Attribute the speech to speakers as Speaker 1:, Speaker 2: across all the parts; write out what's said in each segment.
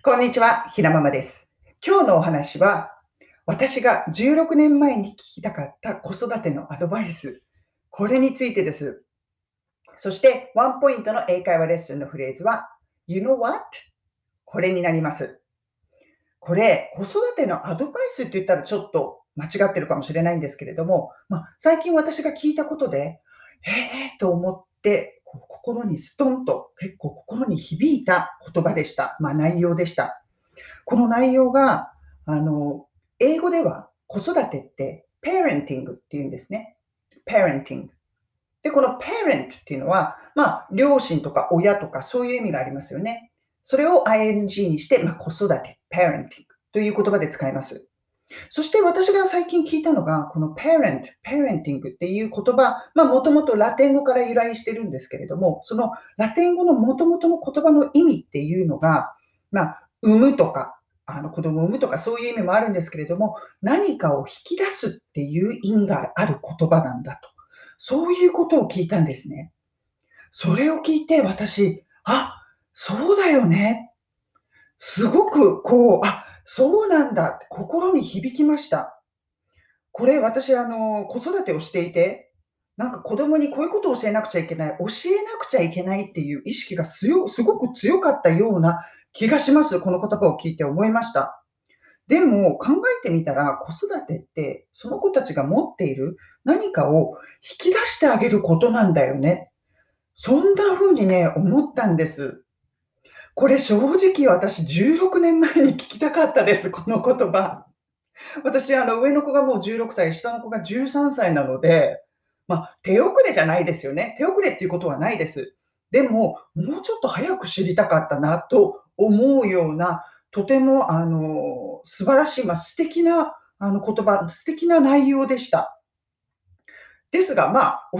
Speaker 1: こんにちは、ひなままです。今日のお話は、私が16年前に聞きたかった子育てのアドバイス。これについてです。そして、ワンポイントの英会話レッスンのフレーズは、You know what? これになります。これ、子育てのアドバイスって言ったらちょっと間違ってるかもしれないんですけれども、まあ、最近私が聞いたことで、えーと思って、心にストンと結構心に響いた言葉でした。まあ内容でした。この内容が、あの、英語では子育てって parenting っていうんですね。parenting。で、この parent っていうのは、まあ、両親とか親とかそういう意味がありますよね。それを ing にして、まあ、子育て、parenting という言葉で使います。そして私が最近聞いたのが、この parent、parenting っていう言葉、まあもともとラテン語から由来してるんですけれども、そのラテン語のもともとの言葉の意味っていうのが、まあ、産むとか、あの子供を産むとかそういう意味もあるんですけれども、何かを引き出すっていう意味がある言葉なんだと。そういうことを聞いたんですね。それを聞いて私、あ、そうだよね。すごくこう、あ、そうなんだって心に響きました。これ私、あの、子育てをしていて、なんか子供にこういうことを教えなくちゃいけない、教えなくちゃいけないっていう意識がすごく強かったような気がします。この言葉を聞いて思いました。でも考えてみたら子育てってその子たちが持っている何かを引き出してあげることなんだよね。そんな風にね、思ったんです。これ正直私16年前に聞きたかったです、この言葉。私、あの上の子がもう16歳、下の子が13歳なので、まあ、手遅れじゃないですよね。手遅れっていうことはないです。でも、もうちょっと早く知りたかったなと思うような、とてもあの素晴らしい、まあ、素敵なあの言葉、素敵な内容でした。ですが、まあ、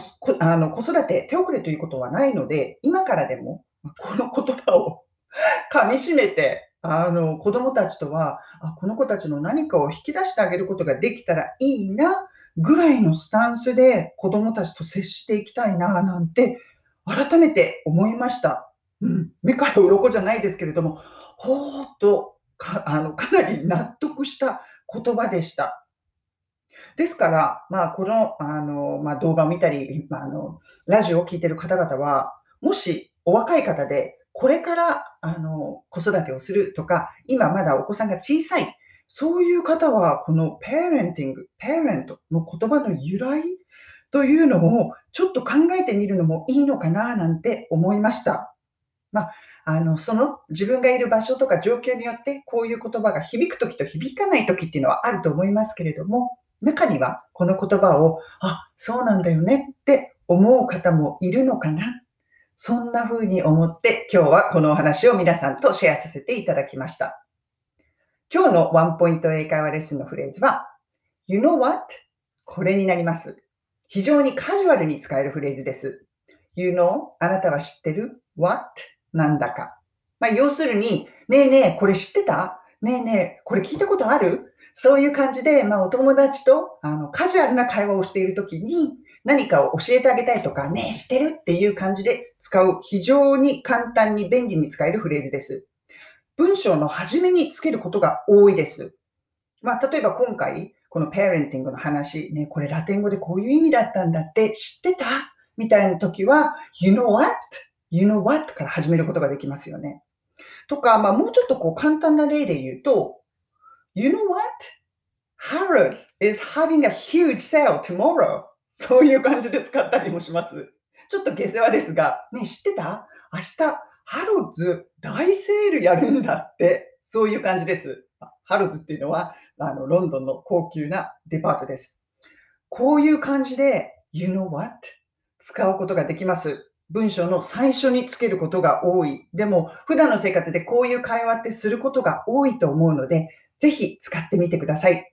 Speaker 1: あの子育て、手遅れということはないので、今からでもこの言葉を 噛み締めて、あの子供たちとはあ、この子たちの何かを引き出してあげることができたらいいなぐらいのスタンスで子供たちと接していきたいななんて改めて思いました。うん、目から鱗じゃないですけれども、ほーっとかあのかなり納得した言葉でした。ですから、まあ、このあの、まあ、動画を見たり、まあ、あのラジオを聞いている方々は、もしお若い方で、これからあの子育てをするとか、今まだお子さんが小さい、そういう方は、この parenting、parent の言葉の由来というのをちょっと考えてみるのもいいのかななんて思いました。まあ、あのその自分がいる場所とか状況によってこういう言葉が響くときと響かないときっていうのはあると思いますけれども、中にはこの言葉を、あ、そうなんだよねって思う方もいるのかな。そんな風に思って今日はこのお話を皆さんとシェアさせていただきました。今日のワンポイント英会話レッスンのフレーズは、You know what? これになります。非常にカジュアルに使えるフレーズです。You know? あなたは知ってる ?What? なんだか。まあ、要するに、ねえねえ、これ知ってた？ねえねえ、これ聞いたことある？そういう感じで、まあ、お友達とあのカジュアルな会話をしているときに、何かを教えてあげたいとか、ねえ、知ってるっていう感じで使う、非常に簡単に便利に使えるフレーズです。文章の初めにつけることが多いです。まあ、例えば今回、この parenting の話、ね、これラテン語でこういう意味だったんだって知ってた？みたいな時は、you know what? you know what? から始めることができますよね。とか、まあ、もうちょっとこう簡単な例で言うと、you know what? Harrods is having a huge sale tomorrow. そういう感じで使ったりもします。ちょっと下世話ですが、ね、知ってた？明日、ハロッズ大セールやるんだって、そういう感じです。ハロッズっていうのは、あのロンドンの高級なデパートです。こういう感じで、you know what? 使うことができます。文章の最初につけることが多い。でも、普段の生活でこういう会話ってすることが多いと思うので、ぜひ使ってみてください。